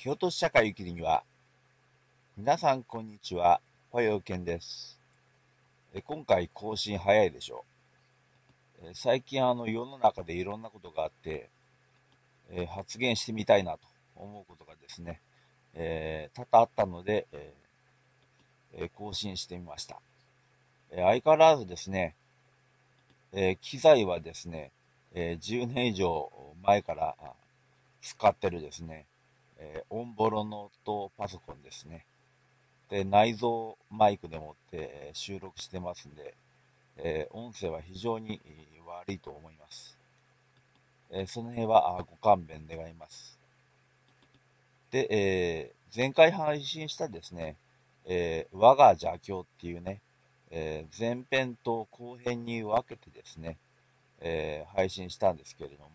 京都市社会ゆきりには、皆さんこんにちは、ほよけんです。え今回更新早いでしょう。え最近あの世の中でいろんなことがあって、え発言してみたいなと思うことがですね、えー、多々あったので、えー、更新してみました。え相変わらずですね、え機材はですね、え10年以上前から使ってるですね、えー、オンボロノートパソコンですね。で、内蔵マイクでもって収録してますんで、えー、音声は非常に悪いと思います。えー、その辺はご勘弁願います。で、えー、前回配信したですね、えー、我が邪教っていうね、えー、前編と後編に分けてですね、えー、配信したんですけれども、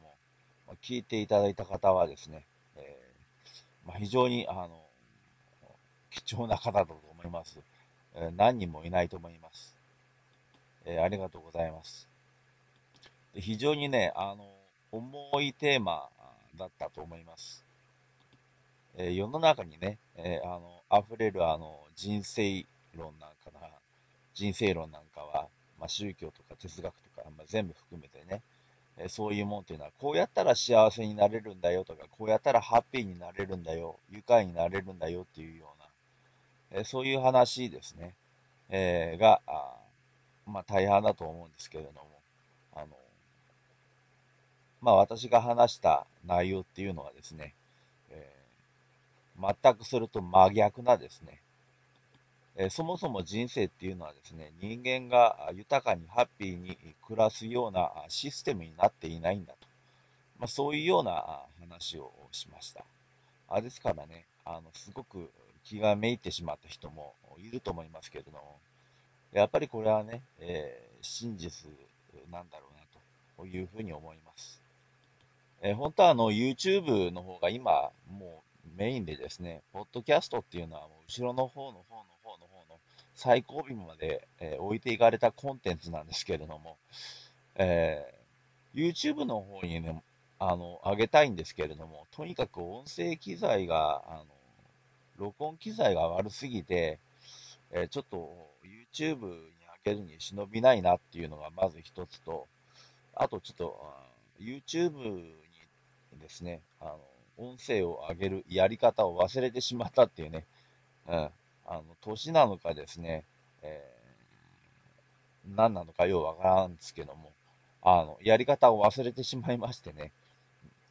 ま、聞いていただいた方はですね、まあ、非常に、あの、貴重な方だと思います。え、何人もいないと思います。えありがとうございます。で非常にね、あの、重いテーマだったと思います。え世の中にね、えあの、溢れるあの、人生論なんかな、人生論なんかは、まあ、宗教とか哲学とか、まあ、全部含めてね、そういうもんっていうのは、こうやったら幸せになれるんだよとか、こうやったらハッピーになれるんだよ、愉快になれるんだよっていうような、そういう話ですね、えー、が、まあ大半だと思うんですけれども、あの、まあ私が話した内容っていうのはですね、えー、全くそれと真逆なですね、えそもそも人生っていうのはですね、人間が豊かにハッピーに暮らすようなシステムになっていないんだと。まあ、そういうような話をしました。あですからね、あの、すごく気がめいてしまった人もいると思いますけれども、やっぱりこれはね、えー、真実なんだろうなというふうに思います。えー、本当はあの、YouTube の方が今、もうメインでですね、ポッドキャストっていうのはもう後ろの方の方の方の最後尾まで、えー、置いていかれたコンテンツなんですけれども、えー、YouTube の方にね、あの、上げたいんですけれども、とにかく音声機材が、あの、録音機材が悪すぎて、えー、ちょっと YouTube に上げるに忍びないなっていうのがまず一つと、あとちょっと、YouTube にですね、あの、音声を上げるやり方を忘れてしまったっていうね、うん、あの、年なのかですね、えー、何なのかようわからんですけども、あの、やり方を忘れてしまいましてね。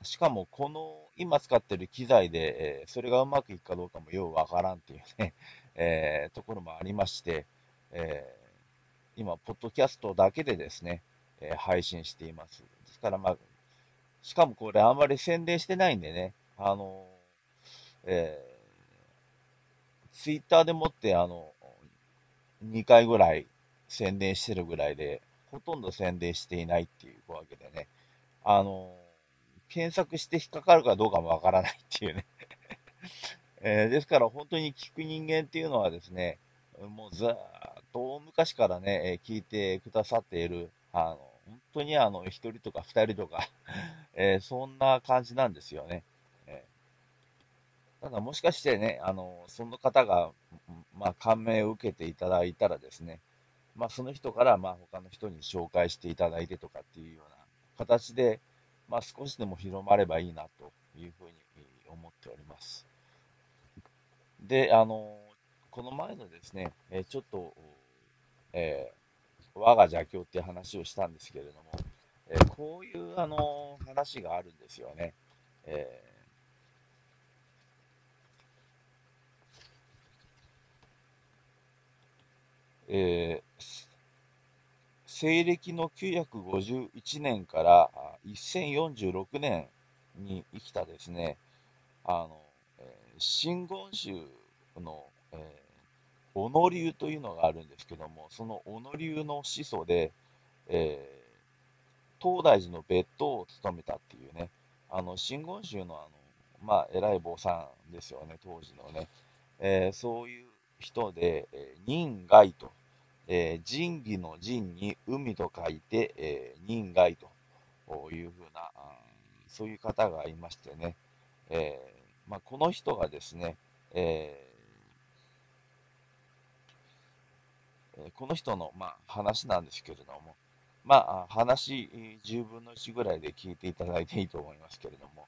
しかも、この、今使ってる機材で、えー、それがうまくいくかどうかもようわからんっていうね、えー、ところもありまして、えー、今、ポッドキャストだけでですね、え配信しています。ですから、まあ、しかもこれあんまり宣伝してないんでね、あの、えツイッターでもって、あの、2回ぐらい宣伝してるぐらいで、ほとんど宣伝していないっていうわけでね、あの、検索して引っかかるかどうかもわからないっていうね えー、ですから本当に聞く人間っていうのはですね、もうずっと大昔からね、聞いてくださっている、あの、本当にあの、1人とか2人とか えー、そんな感じなんですよね。ただもしかしてね、あの、その方が、まあ、感銘を受けていただいたらですね、まあ、その人から、まあ、他の人に紹介していただいてとかっていうような形で、まあ、少しでも広まればいいなというふうに思っております。で、あの、この前のですね、えちょっと、えー、我が邪教っていう話をしたんですけれども、えこういう、あの、話があるんですよね。えーえー、西暦の951年から1046年に生きたですね、あの、え、真言宗の、えー、小野流というのがあるんですけども、その小野流の始祖で、えー、東大寺の別当を務めたっていうね、あの、真言宗のあの、まあ、偉い坊さんですよね、当時のね。えー、そういう人で、えー、人外とえー、仁義の仁に海と書いて、えー、人外というふうな、そういう方がいましてね、えまあ、この人がですね、えー、この人の、まあ、話なんですけれども、まあ、話10分の1ぐらいで聞いていただいていいと思いますけれども、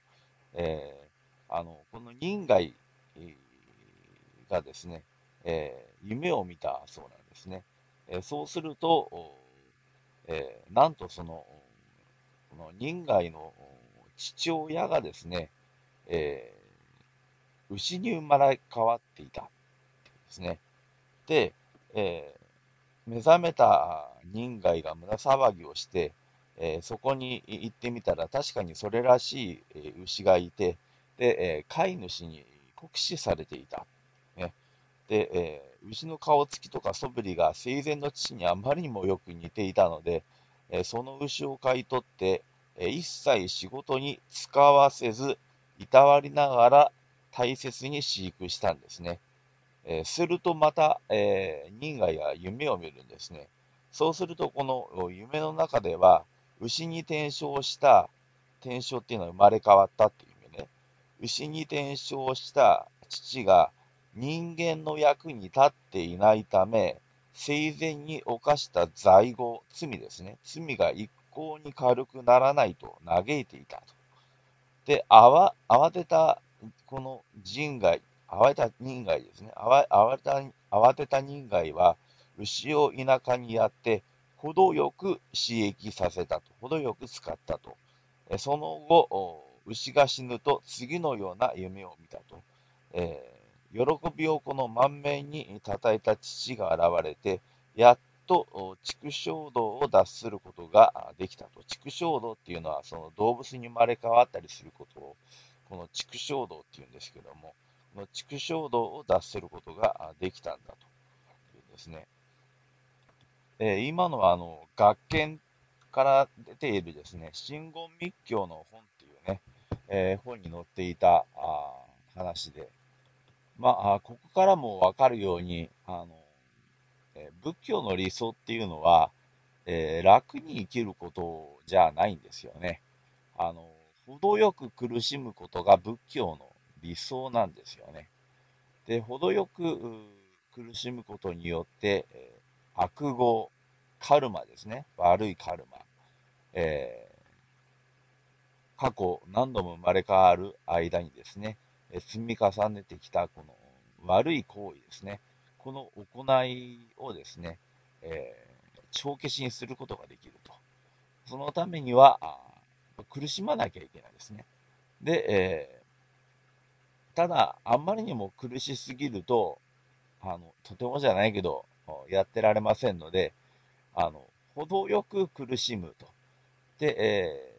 え、あのこの人外がですね、え、夢を見たそうなんですね。え、そうすると、えー、なんとその、この人外の父親がですね、えー、牛に生まれ変わっていたですね。で、えー、目覚めた人外が胸騒ぎをして、えー、そこに行ってみたら確かにそれらしい、牛がいて、で、え飼い主に酷使されていた。ね、で、え牛の顔つきとか素振りが生前の父にあまりにもよく似ていたので、えその牛を買い取って、え一切仕事に使わせず、いたわりながら大切に飼育したんですね。え、するとまた、えー、人外が夢を見るんですね。そうすると、この夢の中では、牛に転生した、転生っていうのは生まれ変わったっていう意味ね。牛に転生した父が人間の役に立っていないため、生前に犯した罪後、罪ですね。罪が一向に軽くならないと嘆いていたと。で、慌てた、この人外、慌てた人外ですね。慌てた慌てた人外は、牛を田舎にやって、程よく刺激させたと。程よく使ったと。その後、牛が死ぬと次のような夢を見たと。えー、喜びをこの満面に叩いた父が現れて、やっと畜生道を脱することができたと。畜生道っていうのはその動物に生まれ変わったりすることを、この畜生道っていうんですけども、この畜生道を脱することができたんだというですね。えー、今のはあの学研から出ているですね、真言密教の本っていうね、えー、本に載っていたあ話で、まあ、ここからもわかるように、あのえ仏教の理想っていうのは、えー、楽に生きることじゃないんですよね。あの、程よく苦しむことが仏教の理想なんですよね。で、程よく苦しむことによって、えー、悪語、カルマですね。悪いカルマ。えー、過去何度も生まれ変わる間にですね、積み重ねてきたこの悪い行為ですね。この行いをですね、えー、帳消しにすることができると。そのためには、苦しまなきゃいけないですね。で、えー、ただ、あんまりにも苦しすぎると、あの、とてもじゃないけど、やってられませんので、あの、程よく苦しむと。で、え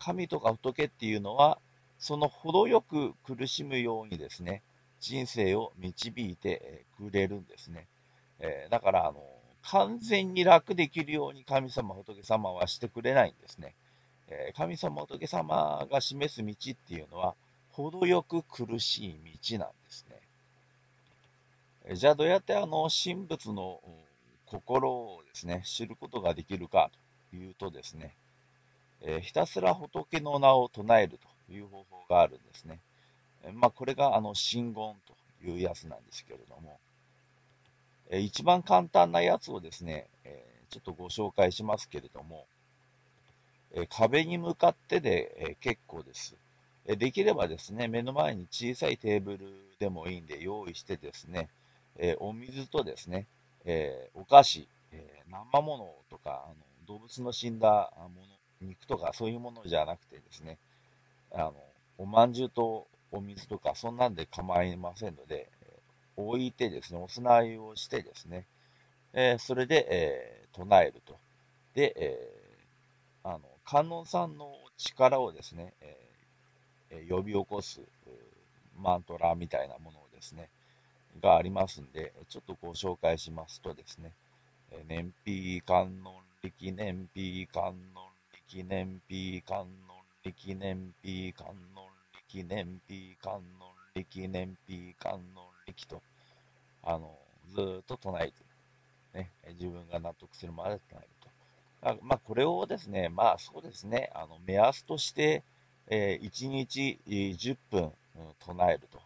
ー、神とか仏っていうのは、その程よく苦しむようにですね、人生を導いてくれるんですね。えー、だから、あの、完全に楽できるように神様、仏様はしてくれないんですね。えー、神様、仏様が示す道っていうのは、程よく苦しい道なんですね。えじゃあ、どうやってあの、神仏の心をですね、知ることができるかというとですね、え、ひたすら仏の名を唱えるという方法があるんですね。まあ、これがあの真言というやつなんですけれども、え一番簡単なやつをですね、えちょっとご紹介しますけれども、え壁に向かってで、え結構です。えできればですね、目の前に小さいテーブルでもいいんで用意してですね、えお水とですね、えお菓子、え生ものとかあの動物の死んだもの、肉とかそういうものじゃなくてですね、あのおまんじゅうとお水とか、そんなんで構いませんので、置いてですね、お供えをしてですね、えー、それで、えー、唱えると。で、えー、あの、観音さんの力をですね、え呼び起こすマントラみたいなものをですね、がありますんで、ちょっとご紹介しますとですね、燃費観音力、燃費観音力、燃費観音力、燃費観音力燃費観音力燃費観音力と、あの、ずっと唱えてる。ね、自分が納得するまで唱えると。あまあ、これをですね、まあそうですね、あの、目安として、えー、1日10分、うん、唱えると。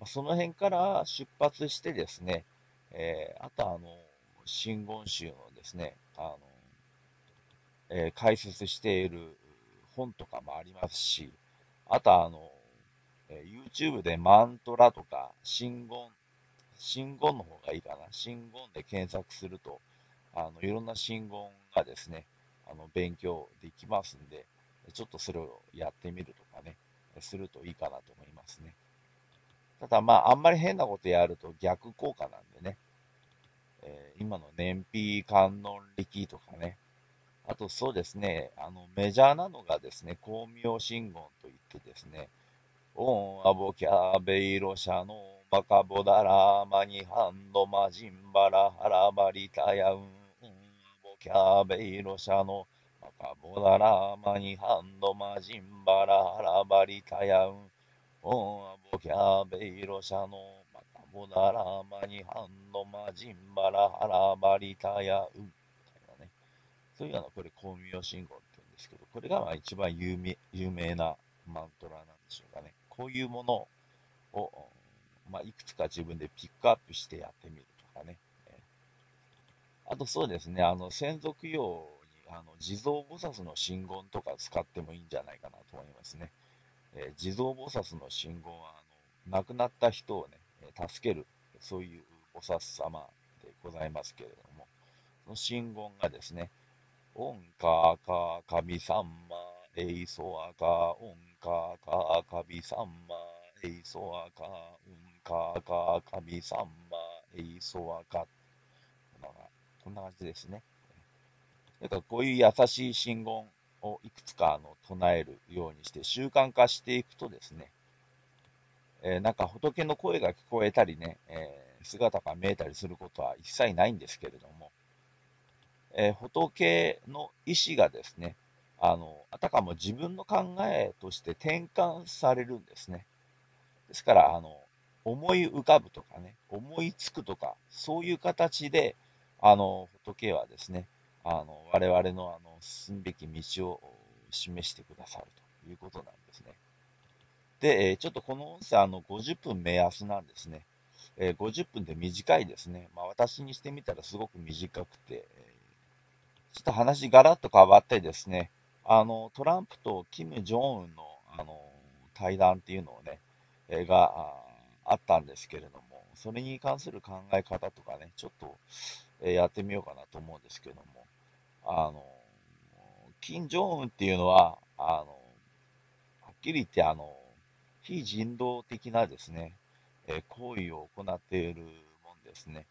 まあ、その辺から出発してですね、えー、あとあの、真言宗のですね、あの、えー、解説している本とかもありますし、あとあの、え、YouTube でマントラとか、真言、真言の方がいいかな。真言で検索すると、あの、いろんな真言がですね、あの、勉強できますんで、ちょっとそれをやってみるとかね、するといいかなと思いますね。ただまあ、あんまり変なことやると逆効果なんでね、えー、今の燃費観音力とかね、あとそうですね、あの、メジャーなのがですね、光明信言といってですね、オンアボキャベイロシャのバカボダラマニハンドマジンバラハラバリタヤウン、オンアボキャベイロシャのバカボダラマニハンドマジンバラハラバリタヤウン、オンアボキャベイロシャのバカボダラマニハンドマジンバラハラバリタヤウン。そういうのこれ、光明信号って言うんですけど、これがまあ一番有名有名なマントラなんでしょうかね。こういうものを、まあ、いくつか自分でピックアップしてやってみるとかね。あとそうですね、あの、専属用に、あの、地蔵菩薩の信言とか使ってもいいんじゃないかなと思いますね。えー、地蔵菩薩の信言は、あの、亡くなった人をね、助ける、そういう菩薩様でございますけれども、その信言がですね、オンカーカー神様、エイソアカ、オンカーカー神様、エイソアカ、オンカーカー神様、エイソアカこんな感じですね。だからこういう優しい信言をいくつかあの唱えるようにして習慣化していくとですね、えー、なんか仏の声が聞こえたりね、えー、姿が見えたりすることは一切ないんですけれども、えー、仏の意志がですね、あの、あたかも自分の考えとして転換されるんですね。ですから、あの、思い浮かぶとかね、思いつくとか、そういう形で、あの、仏はですね、あの、我々のあの、進むべき道を示してくださるということなんですね。で、えちょっとこの音声、あの、50分目安なんですね。え、50分で短いですね。まあ、私にしてみたらすごく短くて、ちょっと話ガラッと変わってですね、あの、トランプとキム・ジョンウンの、あの、対談っていうのをね、えがあったんですけれども、それに関する考え方とかね、ちょっと、えやってみようかなと思うんですけども、あの、金正恩っていうのは、あの、はっきり言って、あの、非人道的なですね、え行為を行っているもんですね。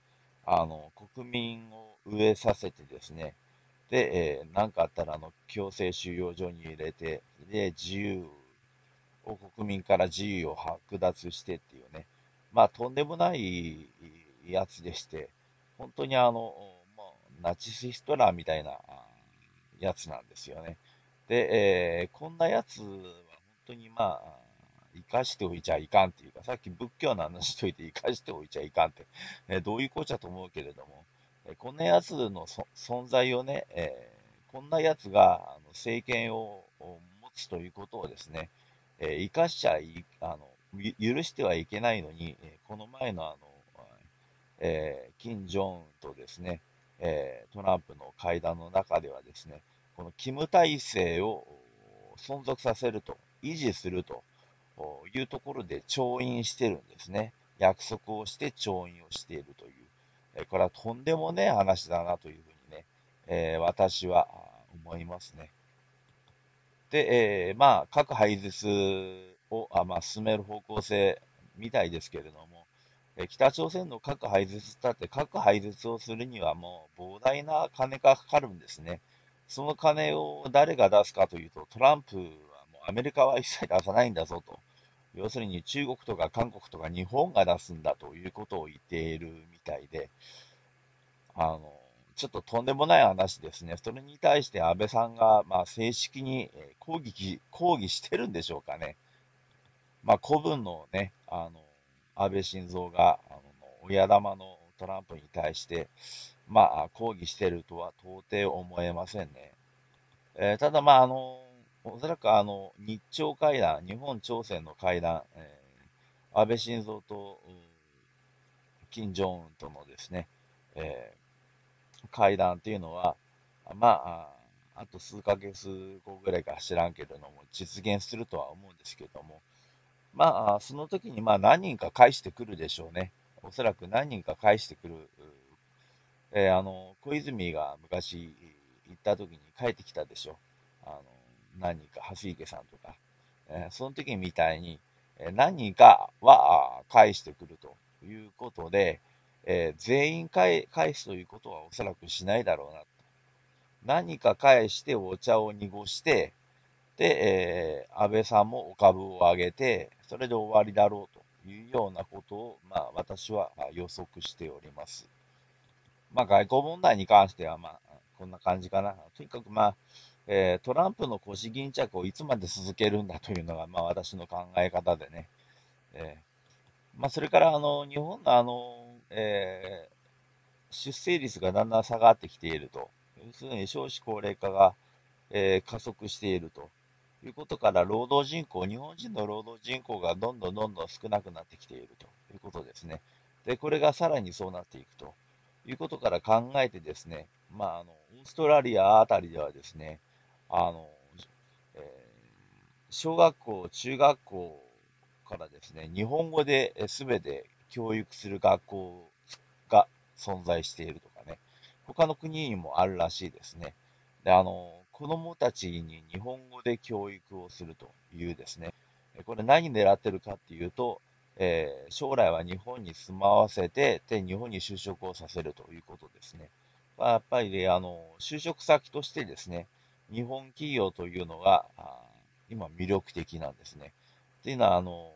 あの、国民を飢えさせてですね、で、えー、なんかあったら、あの、強制収容所に入れて、で、自由を、国民から自由を剥奪してっていうね、まあ、とんでもないやつでして、本当にあの、まあ、ナチスヒトラーみたいなやつなんですよね。で、えー、こんなやつは本当にまあ、生かしておいちゃいかんっていうか、さっき仏教の話しといて生かしておいちゃいかんって、えー、どういうこっちゃと思うけれども、こんなやつの存在をね、えー、こんなやつが政権を持つということをですね、えー、生かしちゃいあの、許してはいけないのに、この前のあの、えー、金正恩とですね、えトランプの会談の中ではですね、このキム体制を存続させると、維持するというところで調印してるんですね。約束をして調印をしているという。これはとんでもねえ話だなというふうにね、えー、私は思いますね。で、えー、まあ、核廃絶をあ、まあ、進める方向性みたいですけれども、え北朝鮮の核廃絶だって核廃絶をするにはもう膨大な金がかかるんですね。その金を誰が出すかというと、トランプはもうアメリカは一切出さないんだぞと。要するに中国とか韓国とか日本が出すんだということを言っているみたいで、あの、ちょっととんでもない話ですね。それに対して安倍さんが、まあ、正式に抗議、抗議してるんでしょうかね。まあ、古文のね、あの、安倍晋三が、あの、親玉のトランプに対して、まあ、抗議してるとは到底思えませんね。えー、ただ、まあ、あの、おそらくあの、日朝会談、日本朝鮮の会談、え安倍晋三と、金正恩とのですね、えー、会談っていうのは、まあ、あと数ヶ月後ぐらいか知らんけれども、実現するとは思うんですけども、まあ、その時にまあ何人か返してくるでしょうね。おそらく何人か返してくる。えー、あの、小泉が昔行った時に帰ってきたでしょう。何人か、蓮池さんとか。えー、その時みたいに、え何人かは返してくるということで、えー、全員返すということはおそらくしないだろうなと。何か返してお茶を濁して、で、えー、安倍さんもお株を上げて、それで終わりだろうというようなことを、まあ、私は予測しております。まあ、外交問題に関しては、まあ、こんな感じかな。とにかく、まあ、えー、トランプの腰巾着をいつまで続けるんだというのが、まあ、私の考え方でね。えー、まあ、それから、あの、日本のあの、えー、出生率がだんだん下がってきていると。要するに少子高齢化が、えー、加速しているということから、労働人口、日本人の労働人口がどんどんどんどん少なくなってきているということですね。で、これがさらにそうなっていくということから考えてですね、まあ、あの、オーストラリアあたりではですね、あの、えー、小学校、中学校からですね、日本語で全て教育する学校が存在しているとかね、他の国にもあるらしいですね。で、あの、子供たちに日本語で教育をするというですね、これ何狙ってるかっていうと、えー、将来は日本に住まわせて、で、日本に就職をさせるということですね。まあ、やっぱりね、あの、就職先としてですね、日本企業というのが、今魅力的なんですね。っていうのは、あの、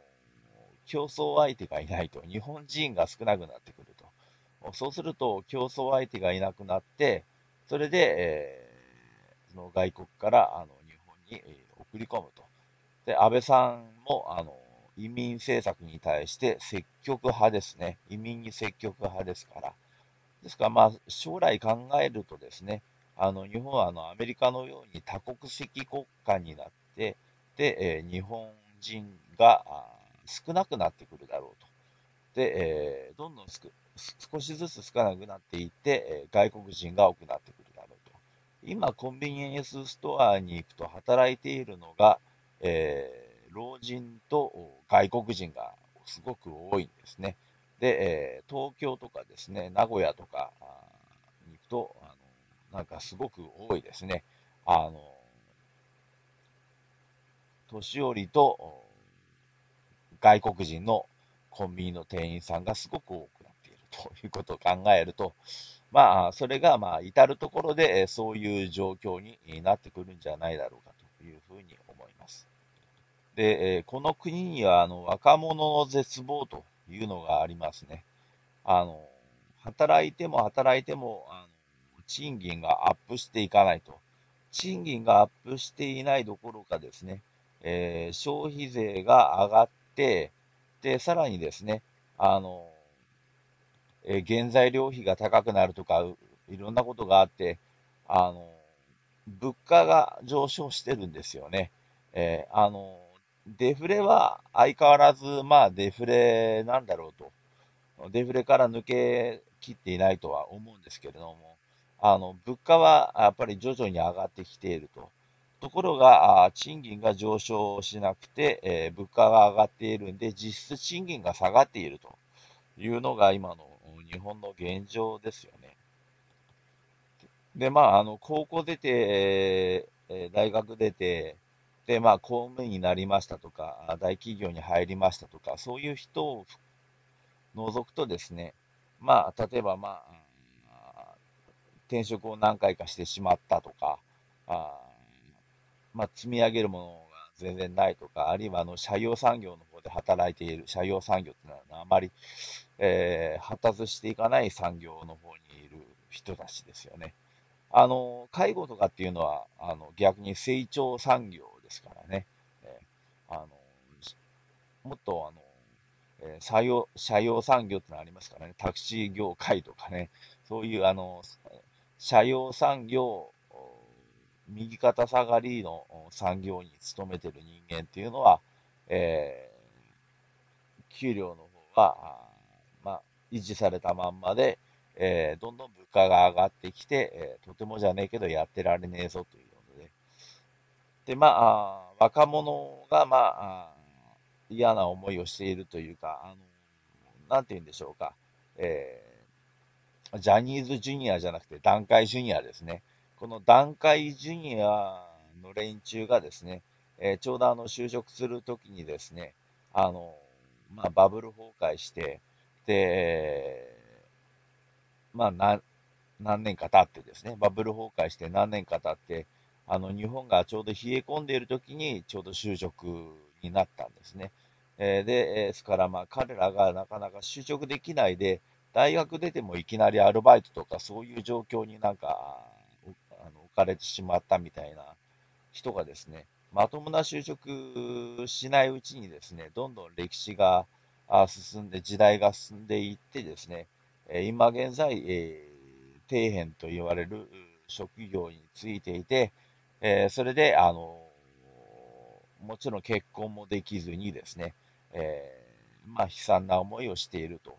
競争相手がいないと、日本人が少なくなってくると。そうすると、競争相手がいなくなって、それで、えー、その外国からあの日本に、えー、送り込むと。で、安倍さんもあの移民政策に対して積極派ですね。移民に積極派ですから。ですから、まあ、将来考えるとですね、あの日本はあのアメリカのように多国籍国家になって、で、えー、日本人が少なくなってくるだろうと。で、えー、どんどん少しずつ少なくなっていって、え外国人が多くなってくるだろうと。今、コンビニエンスストアに行くと働いているのが、え、老人と外国人がすごく多いんですね。で、え、東京とかですね、名古屋とかに行くと、なんかすごく多いですね。あの、年寄りと外国人のコンビニの店員さんがすごく多くなっているということを考えると、まあ、それが、まあ、至るところで、そういう状況になってくるんじゃないだろうかというふうに思います。で、この国には、あの、若者の絶望というのがありますね。あの、働いても働いても、あ、賃金がアップしていかないと。賃金がアップしていないどころかですね、えー、消費税が上がって、で、さらにですね、あの、え原材料費が高くなるとか、いろんなことがあって、あの、物価が上昇してるんですよね。えー、あの、デフレは相変わらず、まあデフレなんだろうと。デフレから抜けきっていないとは思うんですけれども、あの、物価はやっぱり徐々に上がってきていると。ところが、賃金が上昇しなくて、えー、物価が上がっているんで、実質賃金が下がっているというのが今の日本の現状ですよね。で、まあ、あの、高校出て、えー、大学出て、で、まあ、公務員になりましたとか、大企業に入りましたとか、そういう人を除くとですね、まあ、例えば、まあ、転職を何回かしてしまったとか、あまあ、積み上げるものが全然ないとか、あるいはあの社用産業の方で働いている、社用産業っていうのはあまり、えー、発達していかない産業の方にいる人たちですよね。あの、介護とかっていうのは、あの、逆に成長産業ですからね。えー、あの、もっとあの、えー、社用、社用産業ってのありますからね。タクシー業界とかね。そういうあの、社用産業右肩下がりの産業に勤めてる人間っていうのは、えー、給料の方は、まあ、維持されたまんまで、えー、どんどん物価が上がってきて、えー、とてもじゃねえけどやってられねえぞというので。で、まあ、若者が、まあ、嫌な思いをしているというか、あの、なんて言うんでしょうか、えー、ジャニーズジュニアじゃなくて、段階ジュニアですね。この段階ジュニアの連中がですね、えー、ちょうどあの、就職するときにですね、あの、まあ、バブル崩壊して、で、まあ、な、何年か経ってですね、バブル崩壊して何年か経って、あの、日本がちょうど冷え込んでいる時に、ちょうど就職になったんですね。えー、で、ですから、まあ、彼らがなかなか就職できないで、大学出てもいきなりアルバイトとか、そういう状況になんか、あの置かれてしまったみたいな人がですね、まともな就職しないうちにですね、どんどん歴史が進んで、時代が進んでいってですね、今現在、えー、底辺と言われる職業についていて、えー、それで、あの、もちろん結婚もできずにですね、えー、まあ、悲惨な思いをしていると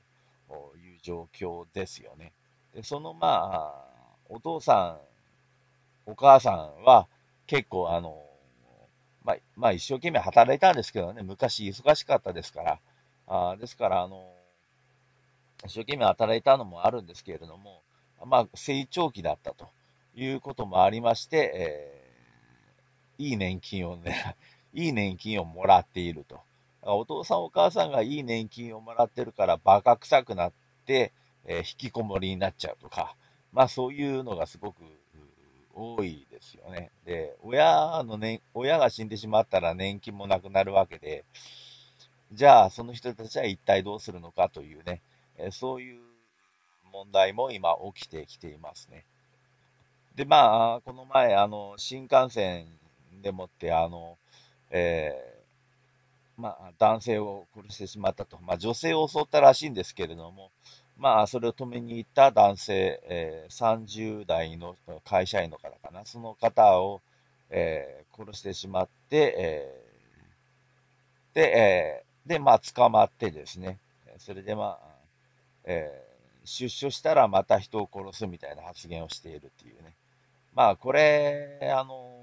いう状況ですよね。でその、まあ、お父さん、お母さんは結構、あの、まあ、まあ、一生懸命働いたんですけどね、昔忙しかったですから、あですから、あの、一生懸命働いたのもあるんですけれども、まあ、成長期だったということもありまして、えー、いい年金をね、いい年金をもらっていると。お父さんお母さんがいい年金をもらってるからバカ臭くなって、えー、引きこもりになっちゃうとか、まあそういうのがすごく多いですよね。で、親のね、親が死んでしまったら年金もなくなるわけで、じゃあその人たちは一体どうするのかというね、えそういう問題も今起きてきていますね。で、まあ、この前、あの、新幹線でもって、あの、えー、まあ、男性を殺してしまったと。まあ、女性を襲ったらしいんですけれども、まあ、それを止めに行った男性、えー、30代の会社員の方かな。その方を、えー、殺してしまって、えー、で、えー、で、まあ、捕まってですね。それで、まあ、えー、出所したらまた人を殺すみたいな発言をしているっていうね。まあ、これ、あの、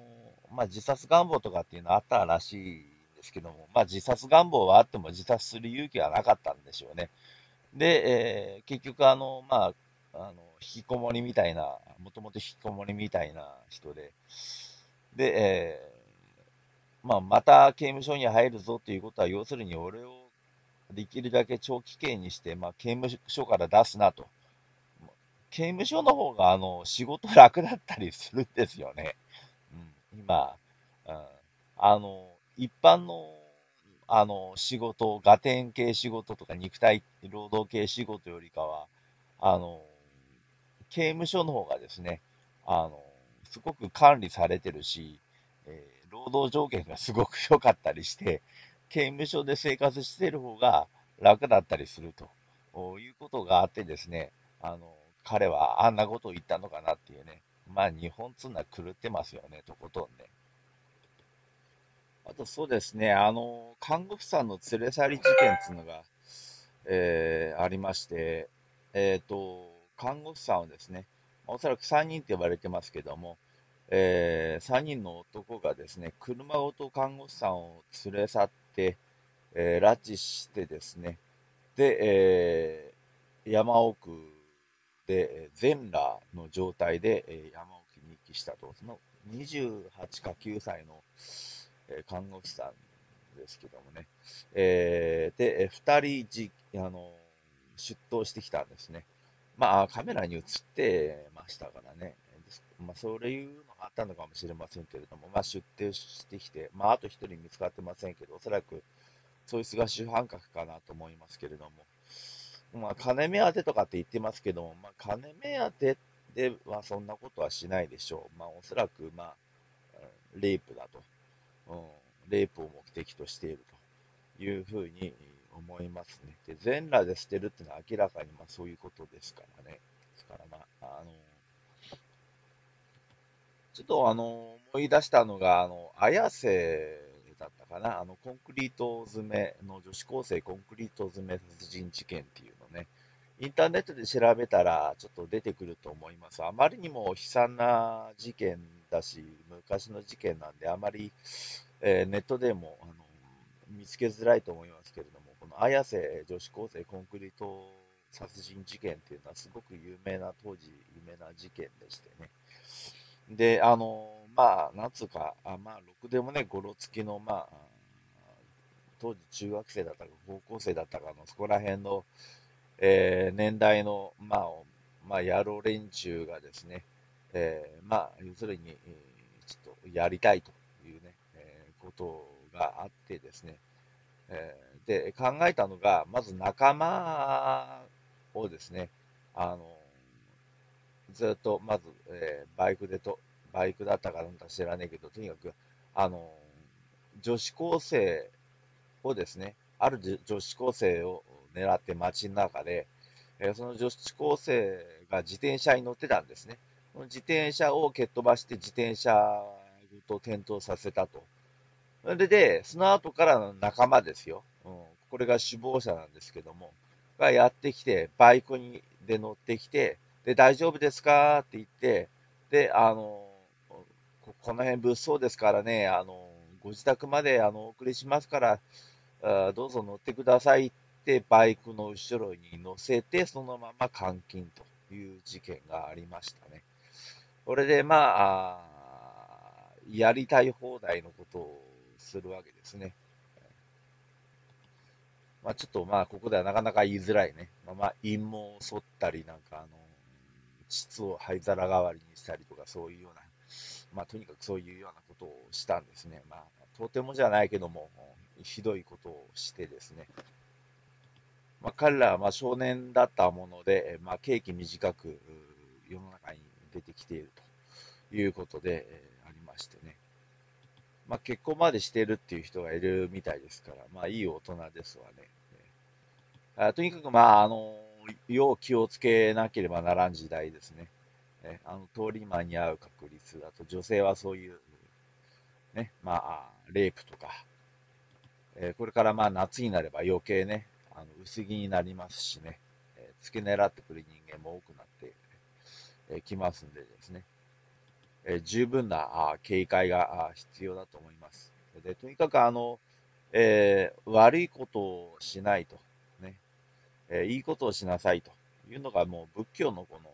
まあ、自殺願望とかっていうのはあったらしいですけども、まあ、自殺願望はあっても自殺する勇気はなかったんでしょうね。で、えー、結局、あの、まあ、あの、引きこもりみたいな、もともと引きこもりみたいな人で、で、えー、まあ、また刑務所に入るぞっていうことは、要するに俺をできるだけ長期刑にして、まあ、刑務所から出すなと。刑務所の方が、あの、仕事楽だったりするんですよね。うん、今、うん、あの、一般の、あの、仕事、ガテン系仕事とか肉体労働系仕事よりかは、あの、刑務所の方がですね、あの、すごく管理されてるし、えー、労働条件がすごく良かったりして、刑務所で生活してる方が楽だったりするということがあってですね、あの、彼はあんなことを言ったのかなっていうね。まあ日本つうのは狂ってますよね、とことんね。あとそうですね、あの、看護婦さんの連れ去り事件っていうのが、えー、ありまして、えっ、と、看護婦さんをですね、おそらく3人って呼ばれてますけども、えー、3人の男がですね、車ごと看護師さんを連れ去って、えー、拉致してですね、で、えー、山奥で全裸の状態で、え山奥に遺棄したと。その28か9歳の、え看護師さんですけどもね。えー、で、2人じあの出頭してきたんですね。まあ、カメラに映ってましたからね。まあ、そういうのがあったのかもしれませんけれども、まあ、出廷してきて、まあ、あと1人見つかってませんけど、おそらく、そいつが主犯格かなと思いますけれども、まあ、金目当てとかって言ってますけども、まあ、金目当てではそんなことはしないでしょう。まあ、おそらく、まあ、レイプだと、レイプを目的としているというふうに思いますね。で、全裸で捨てるっていうのは明らかにまあそういうことですからね。ですから、まあ、あの、ちょっとあの、思い出したのが、あの、綾瀬だったかな、あの、コンクリート詰めの女子高生コンクリート詰め殺人事件っていうのね、インターネットで調べたらちょっと出てくると思います。あまりにも悲惨な事件だし、昔の事件なんで、あまり、えー、ネットでもあの見つけづらいと思いますけれども、この綾瀬女子高生コンクリート殺人事件っていうのはすごく有名な、当時有名な事件でしてね。で、あの、まあ、なんつうか、あまあ、ろくでもね、ごろつきの、まあ、当時中学生だったか高校生だったかの、そこら辺の、えー、年代の、まあ、まあ、野郎連中がですね、えー、まあ、要するに、えー、ちょっとやりたいというね、えー、ことがあってですね、えー、で、考えたのが、まず仲間をですね、あの、ずっと、まず、えー、バイクでと、バイクだったかなんか知らねえけど、とにかく、あの、女子高生をですね、ある女子高生を狙って街の中で、えー、その女子高生が自転車に乗ってたんですね。自転車を蹴っ飛ばして自転車と転倒させたと。それで、その後からの仲間ですよ。うん、これが首謀者なんですけども、がやってきて、バイクにで乗ってきて、で、大丈夫ですか？って言って、で、あの、この辺物騒ですからね、あの、ご自宅まであのお送りしますから、どうぞ乗ってくださいってバイクの後ろに乗せて、そのまま監禁という事件がありましたね。これで、まあ、やりたい放題のことをするわけですね。まあ、ちょっとまあ、ここではなかなか言いづらいね。まあ、陰謀を剃ったり、なんかあの、膣を灰皿代わりにしたりとか、そういうような、まあ、とにかくそういうようなことをしたんですね。まあ、とてもじゃないけども、ひどいことをしてですね。まあ、彼らはまあ少年だったもので、まあ、刑期短く世の中に出てきているということで、えー、ありましてね。まあ、結婚までしてるっていう人がいるみたいですから、まあ、いい大人ですわね。あとにかく、まあ、あの、要気をつけなければならん時代ですね。えあの、通り魔に遭う確率だと、女性はそういう、ね、まあ、レイプとか、えー、これからまあ夏になれば余計ね、あの薄着になりますしね、えー、付け狙ってくる人間も多くな、えー、ますんでですね、え十分なあ警戒が必要だと思います。でとにかくあの、え悪いことをしないと、ね。えいいことをしなさいというのがもう仏教のこの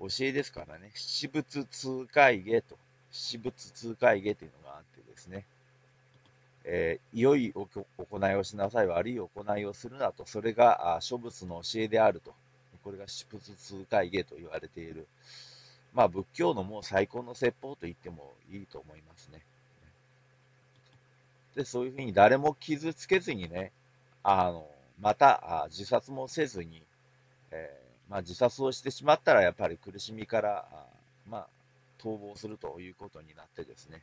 教えですからね、七仏通会下と、七仏通会下というのがあってですね、えー、良い行いをしなさい、悪い行いをするなと、それが諸仏の教えであると、これが七仏通会下と言われている、まあ、仏教のもう最高の説法と言ってもいいと思いますね。で、そういうふうに誰も傷つけずにね、あの、また自殺もせずに、えー、まあ、自殺をしてしまったらやっぱり苦しみから、まあ、逃亡するということになってですね、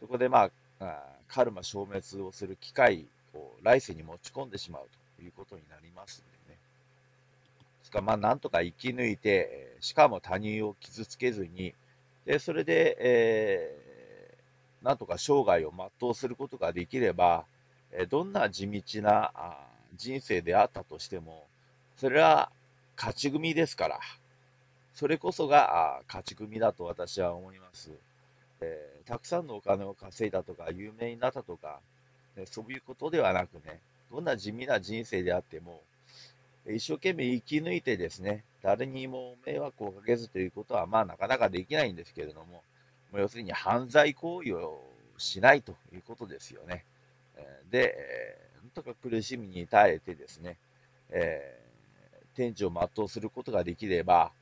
そこでまあ、カルマ消滅をする機会を来世に持ち込んでしまうということになります。ですか、まあ、なんとか生き抜いて、しかも他人を傷つけずに、で、それで、えー、なんとか生涯を全うすることができれば、どんな地道な人生であったとしても、それは勝ち組ですから、それこそが勝ち組だと私は思います。えー、たくさんのお金を稼いだとか、有名になったとか、ね、そういうことではなくね、どんな地味な人生であっても、一生懸命生き抜いてですね、誰にも迷惑をかけずということは、まあなかなかできないんですけれども、も要するに犯罪行為をしないということですよね。で、なんとか苦しみに耐えてですね、えー、天地を全うすることができれば、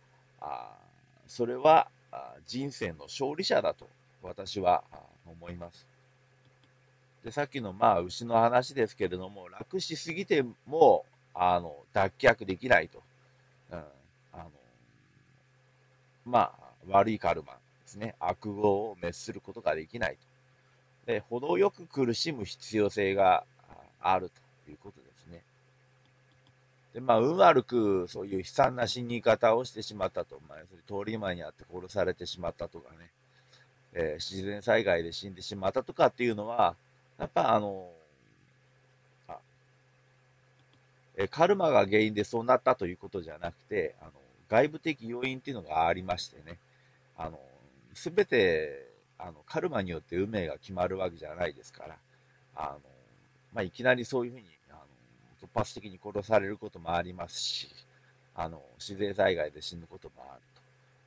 あそれは人生の勝利者だと私は思います。で、さっきのまあ牛の話ですけれども、楽しすぎても、あの、脱却できないと。うん、あの、まあ、悪いカルマですね。悪業を滅することができないと。で、程よく苦しむ必要性があるということですね。で、まあ、運悪く、そういう悲惨な死に方をしてしまったと。まあ、通り魔にあって殺されてしまったとかね。えー、自然災害で死んでしまったとかっていうのは、やっぱあの、あえカルマが原因でそうなったということじゃなくて、あの外部的要因っていうのがありましてね、あの、すべて、あの、カルマによって運命が決まるわけじゃないですから、あの、まあ、いきなりそういうふうに、あの、突発的に殺されることもありますし、あの、自然災害で死ぬこともある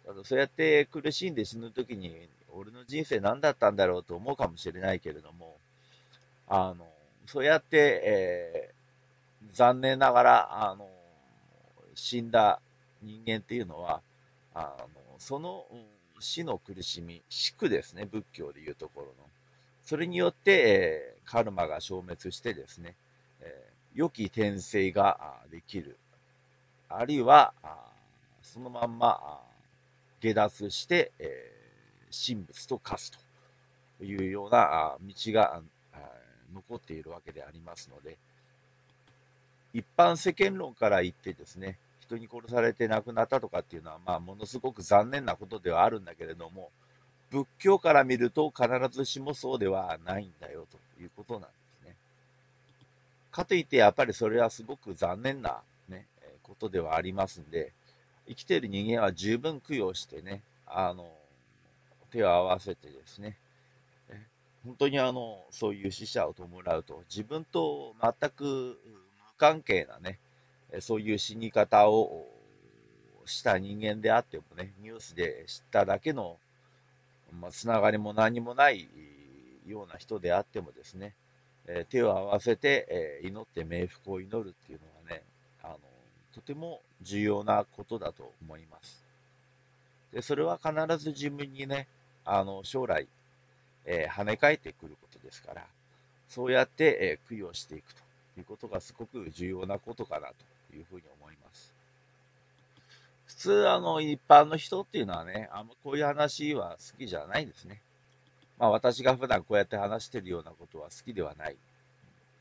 と。ただそうやって苦しんで死ぬときに、俺の人生何だったんだろうと思うかもしれないけれども、あの、そうやって、えー、残念ながら、あの、死んだ人間っていうのは、あの、その死の苦しみ、死苦ですね、仏教でいうところの。それによって、えー、カルマが消滅してですね、えー、良き転生ができる。あるいは、そのまんま下脱して、えー、神仏と化すというような道が残っているわけでありますので、一般世間論から言ってですね、人に殺されて亡くなったとかっていうのは、まあ、ものすごく残念なことではあるんだけれども、仏教から見ると必ずしもそうではないんだよということなんですね。かといってやっぱりそれはすごく残念なね、ことではありますんで、生きている人間は十分供養してね、あの、手を合わせてですね、本当にあの、そういう死者を弔うと、自分と全く関係なね、そういう死に方をした人間であってもね、ニュースで知っただけの、まあ、つながりも何もないような人であってもですね、え手を合わせて、え祈って冥福を祈るっていうのはね、あの、とても重要なことだと思います。で、それは必ず自分にね、あの、将来、えー、跳ね返ってくることですから、そうやって、えー、供養していくということがすごく重要なことかなというふうに思います。普通、あの、一般の人っていうのはね、あんまこういう話は好きじゃないですね。まあ私が普段こうやって話してるようなことは好きではない。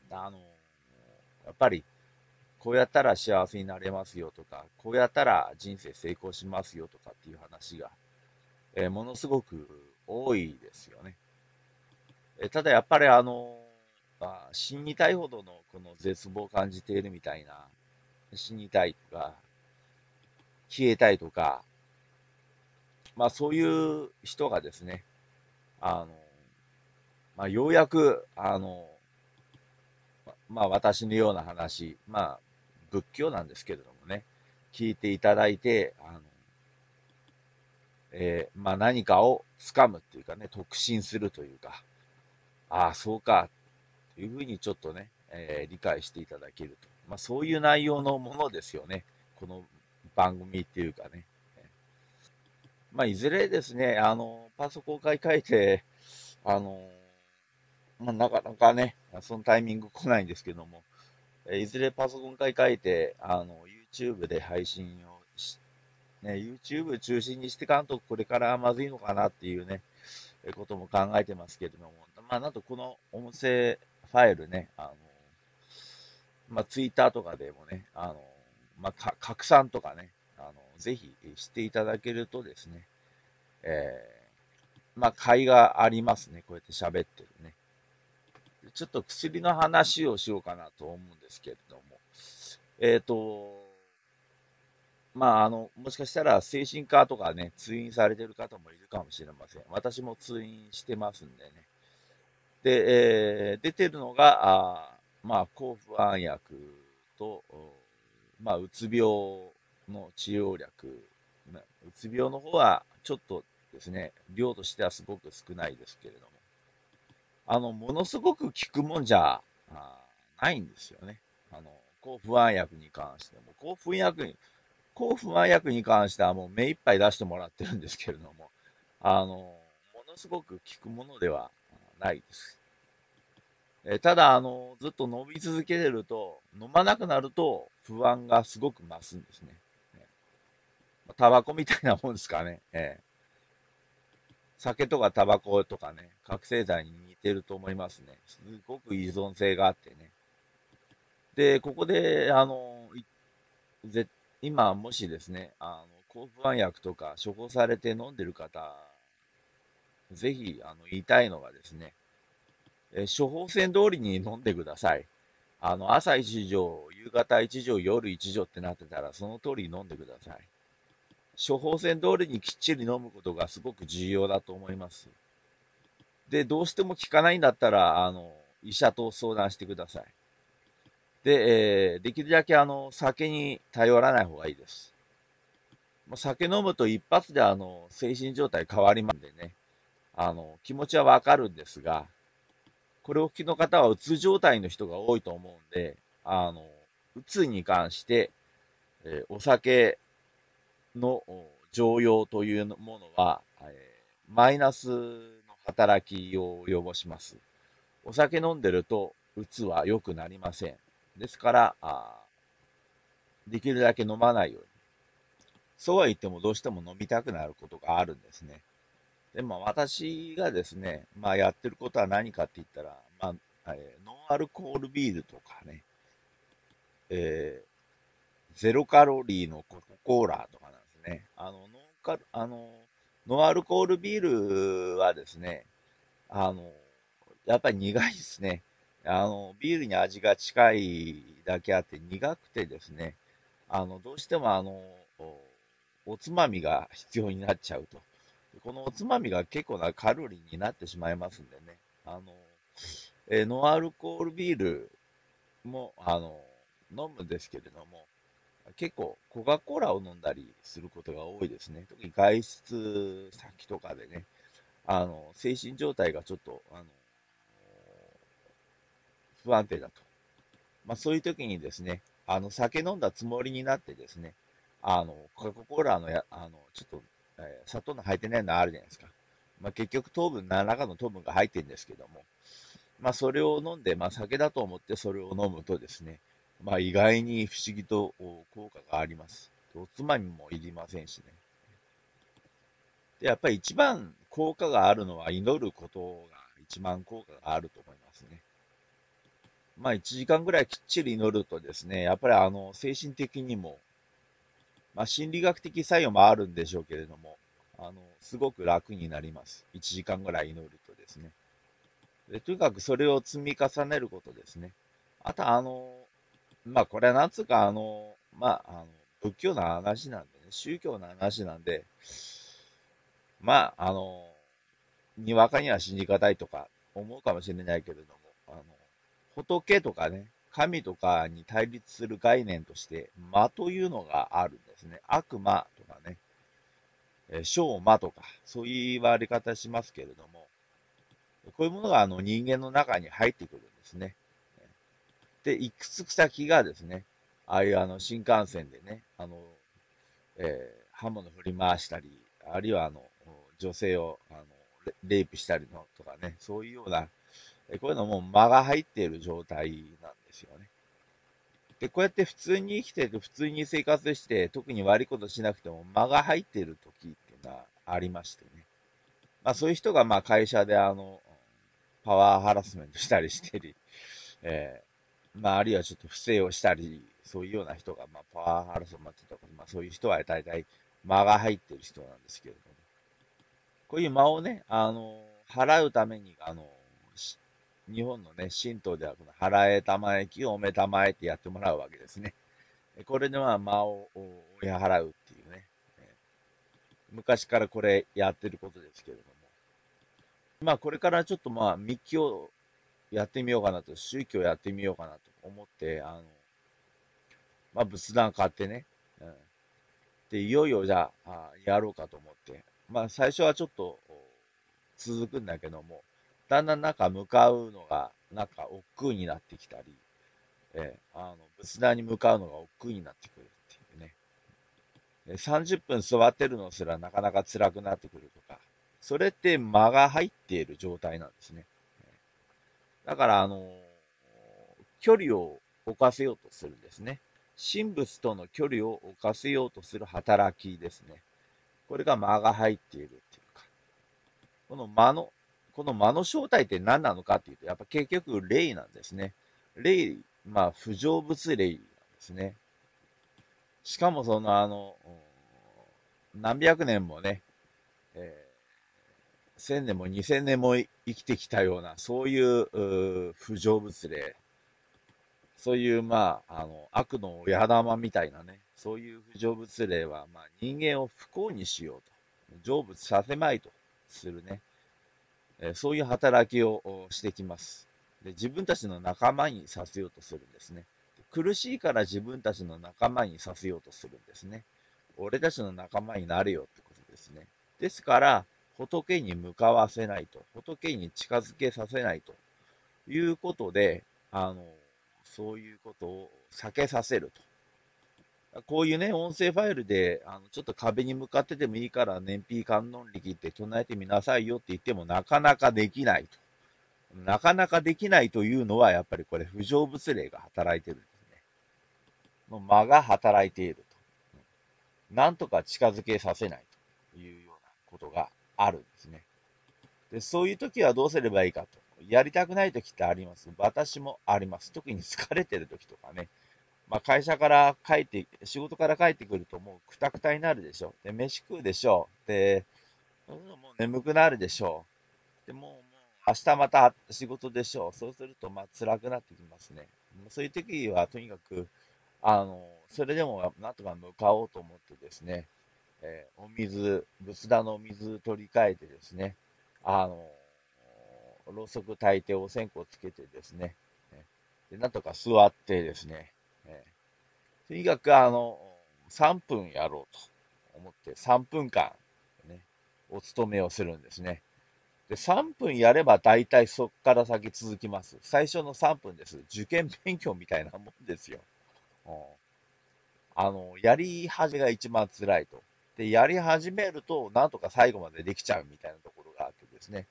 あの、やっぱり、こうやったら幸せになれますよとか、こうやったら人生成功しますよとかっていう話が、えー、ものすごく多いですよね。えただやっぱりあの、まあ、死にたいほどのこの絶望を感じているみたいな、死にたいとか、消えたいとか、まあそういう人がですね、あの、まあようやく、あの、まあ私のような話、まあ仏教なんですけれどもね、聞いていただいて、あの、えー、まあ何かを掴むっていうかね、特進するというか、ああ、そうか、いうふうにちょっとね、えー、理解していただけると。まあ、そういう内容のものですよね。この番組っていうかね。まあ、いずれですね、あの、パソコン会書いて、あの、まあ、なかなかね、そのタイミング来ないんですけども、いずれパソコン会書いて、あの、YouTube で配信をし、ね、YouTube 中心にしてかんとこれからまずいのかなっていうね、ことも考えてますけれども、まあ、なんとこの音声ファイルね、あの、まあ、ツイッターとかでもね、あの、まあ、拡散とかね、あの、ぜひしていただけるとですね、えー、まあ、会がありますね。こうやって喋ってるね。ちょっと薬の話をしようかなと思うんですけれども、えっ、ー、と、まあ、あの、もしかしたら精神科とかね、通院されてる方もいるかもしれません。私も通院してますんでね。で、えー、出てるのが、あまあ、抗不安薬と、まあ、うつ病の治療薬。うつ病の方は、ちょっとですね、量としてはすごく少ないですけれども、あの、ものすごく効くもんじゃないんですよね。あの、抗不安薬に関しても。抗不安薬に、抗不安薬に関してはもう目いっぱい出してもらってるんですけれども、あの、ものすごく効くものではないです。えただ、あの、ずっと飲み続けてると、飲まなくなると不安がすごく増すんですね。タバコみたいなもんですかね。え酒とかタバコとかね、覚醒剤に似てると思いますね。すごく依存性があってね。で、ここで、あの、ぜ今、もしですね、あの、抗不安薬とか処方されて飲んでる方ぜひ、あの、言いたいのがですね、え処方箋通りに飲んでください。あの、朝1錠、夕方1錠、夜1錠ってなってたら、その通り飲んでください。処方箋通りにきっちり飲むことがすごく重要だと思います。で、どうしても効かないんだったら、あの、医者と相談してください。で、えー、できるだけあの、酒に頼らない方がいいです。ま酒飲むと一発であの、精神状態変わりますんでね、あの、気持ちはわかるんですが、これを聞きの方はうつ状態の人が多いと思うんで、あの、うつに関して、えー、お酒の常用というものは、えー、マイナスの働きを及ぼします。お酒飲んでると、うつは良くなりません。ですから、あできるだけ飲まないように。そうは言ってもどうしても飲みたくなることがあるんですね。でも私がですね、まあやってることは何かって言ったら、まあ、えー、ノンアルコールビールとかね、えー、ゼロカロリーのコカ・コーラとかなんですね。あの、ノンカあの、ノンアルコールビールはですね、あの、やっぱり苦いですね。あの、ビールに味が近いだけあって苦くてですね、あの、どうしてもあの、おつまみが必要になっちゃうと。このおつまみが結構なカロリーになってしまいますんでね、あの、えー、ノンアルコールビールも、あの、飲むんですけれども、結構コカ・コーラを飲んだりすることが多いですね。特に外出先とかでね、あの、精神状態がちょっと、あの、不安定だと。まあそういう時にですね、あの、酒飲んだつもりになってですね、あの、コカ・コーラのや、あの、ちょっと、え、砂糖の入ってないのあるじゃないですか。まあ結局糖分、何らかの糖分が入ってるんですけども、まあそれを飲んで、まあ酒だと思ってそれを飲むとですね、まあ意外に不思議と効果があります。おつまみもいりませんしね。で、やっぱり一番効果があるのは祈ることが一番効果があると思いますね。まあ1時間ぐらいきっちり祈るとですね、やっぱりあの精神的にも、まあ心理学的作用もあるんでしょうけれども、あの、すごく楽になります。1時間ぐらい祈るとですね。でとにかくそれを積み重ねることですね。あとあの、まあこれはなんつうかあの、まあ、あの、仏教の話なんでね、宗教の話なんで、まあ、あの、にわかには信じがたいとか思うかもしれないけれども、あの、仏とかね、神とかに対立する概念として、魔というのがあるすね。悪魔とかね、えー、小魔とか、そういう言われ方しますけれども、こういうものがあの人間の中に入ってくるんですね。で、いくつ先がですね、ああいうあの新幹線でね、あの、えー、刃物振り回したり、あるいはあの、女性をあのレイプしたりのとかね、そういうような、こういうのも間が入っている状態なんですよね。で、こうやって普通に生きてて、普通に生活して、特に悪いことしなくても間が入っている時っていうのはありましてね。まあそういう人がまあ会社であの、パワーハラスメントしたりしてり、えー、まああるいはちょっと不正をしたり、そういうような人がまあパワーハラスメントとか、まあそういう人は大体間が入ってる人なんですけれども、こういう間をね、あの、払うために、あの、日本のね、神道ではこの払えたまえきおめたまえってやってもらうわけですね。これでは間を追い払うっていうね。昔からこれやってることですけれども。まあこれからちょっとまあ密教やってみようかなと、宗教やってみようかなと思って、あの、まあ仏壇買ってね、うん。で、いよいよじゃあ、やろうかと思って、まあ最初はちょっと続くんだけども、だんだんなんか向かうのが、なんか億劫になってきたり、えー、あの、仏壇に向かうのが億劫になってくるっていうね。30分座ってるのすらなかなか辛くなってくるとか、それって間が入っている状態なんですね。だから、あの、距離を置かせようとするんですね。神仏との距離を置かせようとする働きですね。これが間が入っているっていうか。この間のこの魔の正体って何なのかっていうと、やっぱ結局霊なんですね。霊、まあ、不成仏霊なんですね。しかもそのあの、何百年もね、え1000年も2000年も生きてきたような、そういう不成仏霊、そういう、まあ、あの、悪の親玉みたいなね、そういう不成仏霊は、まあ、人間を不幸にしようと、成仏させまいとするね、えそういう働きをしてきます。で。自分たちの仲間にさせようとするんですね。苦しいから自分たちの仲間にさせようとするんですね。俺たちの仲間になるよってことですね。ですから、仏に向かわせないと、仏に近づけさせないということで、あの、そういうことを避けさせると。こういうね、音声ファイルで、あの、ちょっと壁に向かっててもいいから、燃費観音力って唱えてみなさいよって言っても、なかなかできないと。なかなかできないというのは、やっぱりこれ、不成仏霊が働いてるんですね。の間が働いていると。なんとか近づけさせないというようなことがあるんですね。で、そういう時はどうすればいいかと。やりたくない時ってあります。私もあります。特に疲れてる時とかね。まあ、会社から帰って、仕事から帰ってくるともうくたくたになるでしょ。で、飯食うでしょう。で、もう眠くなるでしょう。で、もう、もう明日また仕事でしょう。そうすると、まあ、辛くなってきますね。そういう時は、とにかく、あの、それでもなんとか向かおうと思ってですね、えー、お水、仏壇のお水取り替えてですね、あの、ろうそく炊いてお線香つけてですね、でなんとか座ってですね、とにかくあの、3分やろうと思って3分間、ね、お勤めをするんですね。で、3分やれば大体そこから先続きます。最初の3分です。受験勉強みたいなもんですよ。うん、あの、やり始めが一番辛いと。で、やり始めると、なんとか最後までできちゃうみたいなところがあってですね。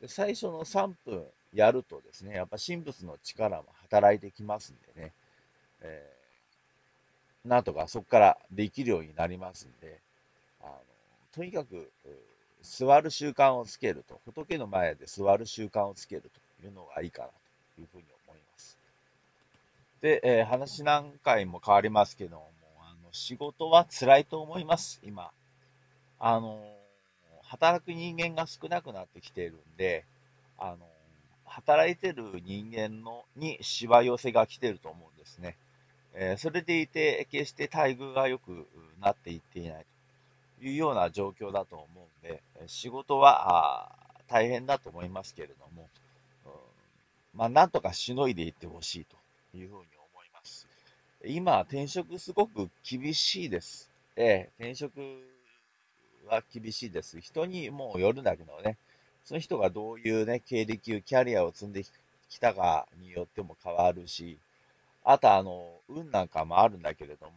で最初の3分やるとですね、やっぱ神仏の力も働いてきますんでね、え、なんとかそこからできるようになりますんで、あのとにかく、座る習慣をつけると、仏の前で座る習慣をつけるというのがいいかなというふうに思います。で、えー、話何回も変わりますけども、あの仕事は辛いと思います、今。あの働く人間が少なくなってきているんで、あの、働いてる人間のにしわ寄せが来てると思うんですね。え、それでいて、決して待遇が良くなっていっていないというような状況だと思うんで、仕事は大変だと思いますけれども、まあ、なんとかしのいでいってほしいというふうに思います。今、転職すごく厳しいです。えー、転職は厳しいです。人にもうよるんだけどね、その人がどういうね、経歴、キャリアを積んできたかによっても変わるし、あとあの、運なんかもあるんだけれども、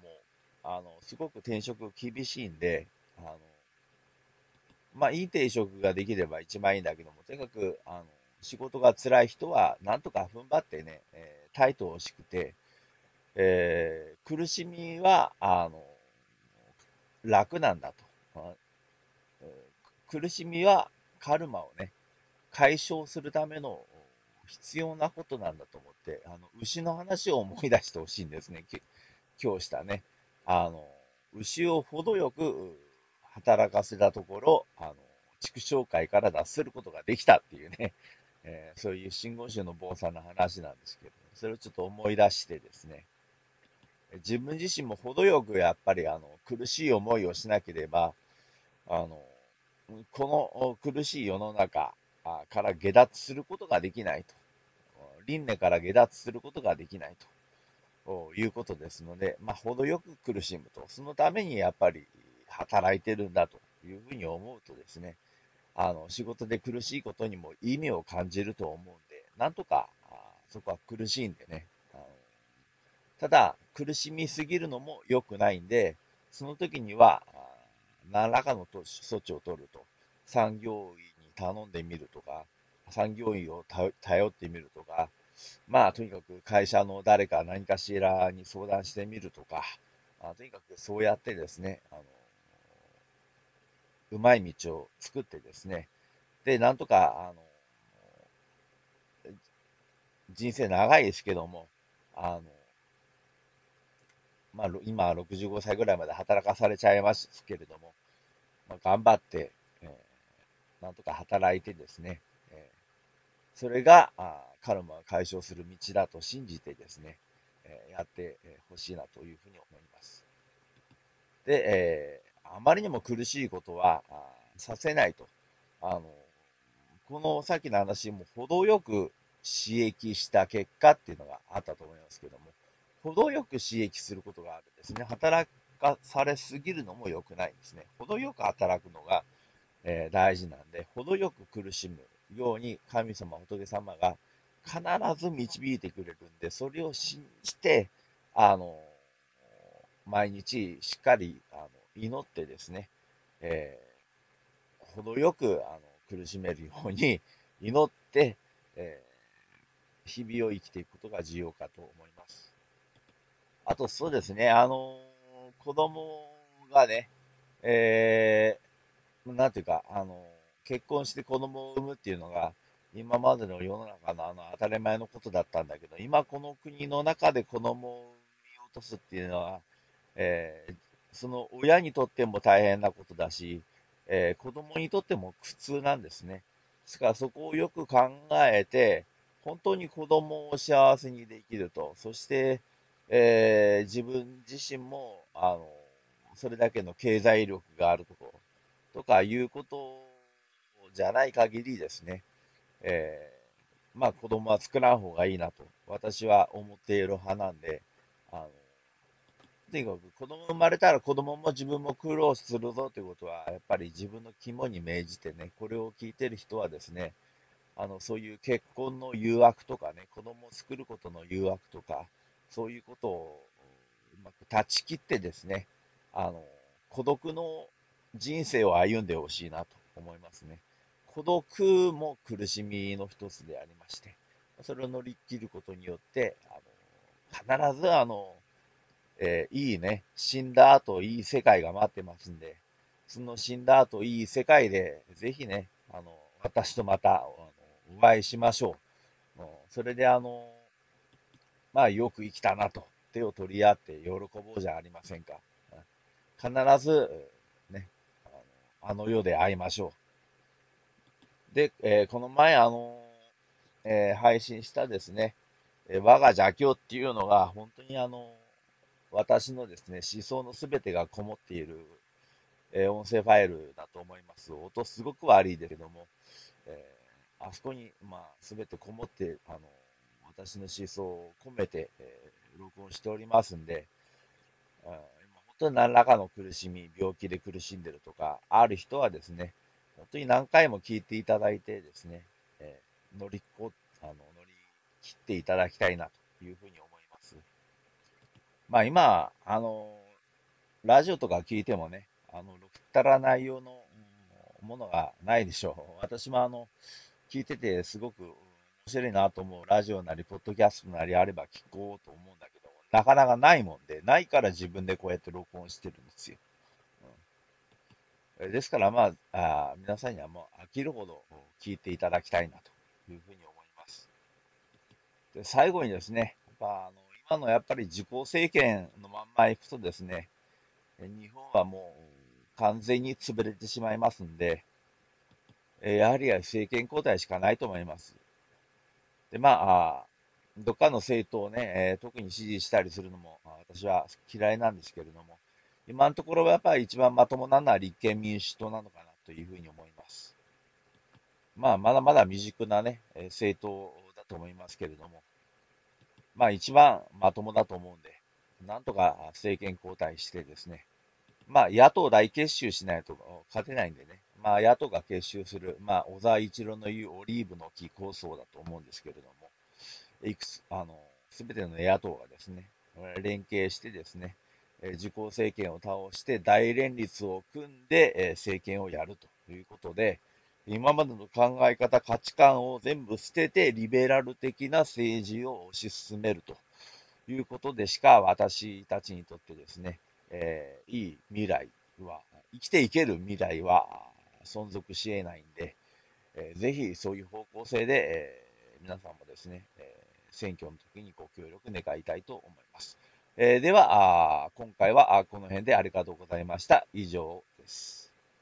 あの、すごく転職厳しいんで、あの、まあ、いい転職ができれば一番いいんだけども、とにかく、あの、仕事が辛い人は、なんとか踏ん張ってね、えー、タイトをしくて、えー、苦しみは、あの、楽なんだと。苦しみはカルマをね、解消するための必要なことなんだと思って、あの、牛の話を思い出してほしいんですね。今日したね。あの、牛を程よく働かせたところ、あの、畜生界から脱することができたっていうね、えー、そういう信号宗の坊さんの話なんですけど、それをちょっと思い出してですね、自分自身も程よくやっぱりあの苦しい思いをしなければ、あの、この苦しい世の中から下脱することができないと。輪廻から下脱することができないということですので、まあ、程よく苦しむと。そのためにやっぱり働いてるんだというふうに思うとですね、あの、仕事で苦しいことにも意味を感じると思うんで、なんとか、そこは苦しいんでね。あのただ、苦しみすぎるのも良くないんで、その時には、何らかの措置を取ると。産業医頼んでみるとか、産業医を頼ってみるとか、まあ、とにかく会社の誰か何かしらに相談してみるとか、あとにかくそうやってですね、あの、うまい道を作ってですね、で、なんとか、あの、人生長いですけども、あの、まあ、今65歳ぐらいまで働かされちゃいますけれども、まあ、頑張って、なんとか働いてですね、え、それがあカルマを解消する道だと信じてですね、え、やってほしいなというふうに思います。で、え、あまりにも苦しいことはさせないと。あの、このさっきの話も程よく刺激した結果っていうのがあったと思いますけども、程よく刺激することがあるんですね。働かされすぎるのも良くないんですね。程よく働くのが、えー、大事なんで、程よく苦しむように神様、仏様が必ず導いてくれるんで、それを信じて、あの、毎日しっかりあの祈ってですね、えー、程よくあの苦しめるように祈って、えー、日々を生きていくことが重要かと思います。あとそうですね、あの子供がね、えー、なんていうか、あの結婚して子供を産むっていうのが、今までの世の中のあの当たり前のことだったんだけど、今この国の中で子供を産み落とすっていうのは、えー、その親にとっても大変なことだし、えー、子供にとっても苦痛なんですね。ですからそこをよく考えて、本当に子供を幸せにできると、そして、えー、自分自身も、あの、それだけの経済力があるところとかいうことじゃない限りですね、えー、まあ子供は作らん方がいいなと私は思っている派なんで、あの、とにかく子供生まれたら子供も自分も苦労するぞということは、やっぱり自分の肝に銘じてね、これを聞いてる人はですね、あの、そういう結婚の誘惑とかね、子供を作ることの誘惑とか、そういうことをうまく断ち切ってですね、あの、孤独の人生を歩んでほしいなと思いますね。孤独も苦しみの一つでありまして、それを乗り切ることによって、あの、必ずあの、えー、いいね、死んだ後いい世界が待ってますんで、その死んだ後いい世界で、ぜひね、あの、私とまた、あの、お会いしましょう。それであの、まあ、よく生きたなと、手を取り合って喜ぼうじゃありませんか。必ず、あの世で会いましょう。で、えー、この前、あの、えー、配信したですね、え我が邪教っていうのが、本当にあの、私のですね、思想のすべてがこもっている、えー、音声ファイルだと思います。音すごく悪いですけども、えー、あそこに、まあ、すべてこもって、あの、私の思想を込めて、えー、録音しておりますんで、うん、今本当に何らかの苦しみ、病気で苦しんでるとか、ある人はですね、本当に何回も聞いていただいてですね、え乗りこ、あの、乗り切っていただきたいなというふうに思います。まあ今、あの、ラジオとか聞いてもね、あの、ろくったら内容のものがないでしょう。私もあの、聞いててすごく面白いなと思うラジオなり、ポッドキャストなりあれば聞こうと思うんだけど、なかなかないもんで、ないから自分でこうやって録音してるんですよ。うん、ですからまああ、皆さんにはもう飽きるほど聞いていただきたいなというふうに思います。で最後にですね、やっぱあの今のやっぱり自公政権のまんまいくとですね、日本はもう完全に潰れてしまいますんで、やはり政権交代しかないと思います。で、まあ、どっかの政党をね、特に支持したりするのも私は嫌いなんですけれども、今のところはやっぱり一番まともなのは立憲民主党なのかなというふうに思います。まあ、まだまだ未熟なね、政党だと思いますけれども、まあ一番まともだと思うんで、なんとか政権交代してですね、まあ野党大結集しないと勝てないんでね、まあ野党が結集する、まあ小沢一郎の言うオリーブの木構想だと思うんですけれども、いくつ、あの、すべての野党がですね、連携してですね、自公政権を倒して大連立を組んで政権をやるということで、今までの考え方、価値観を全部捨てて、リベラル的な政治を推し進めるということでしか、私たちにとってですね、えー、いい未来は、生きていける未来は存続し得ないんで、えー、ぜひそういう方向性で、えー、皆さんもですね、え選挙の時にご協力願いたいと思います。えでは、今回はこの辺でありがとうございました。以上です。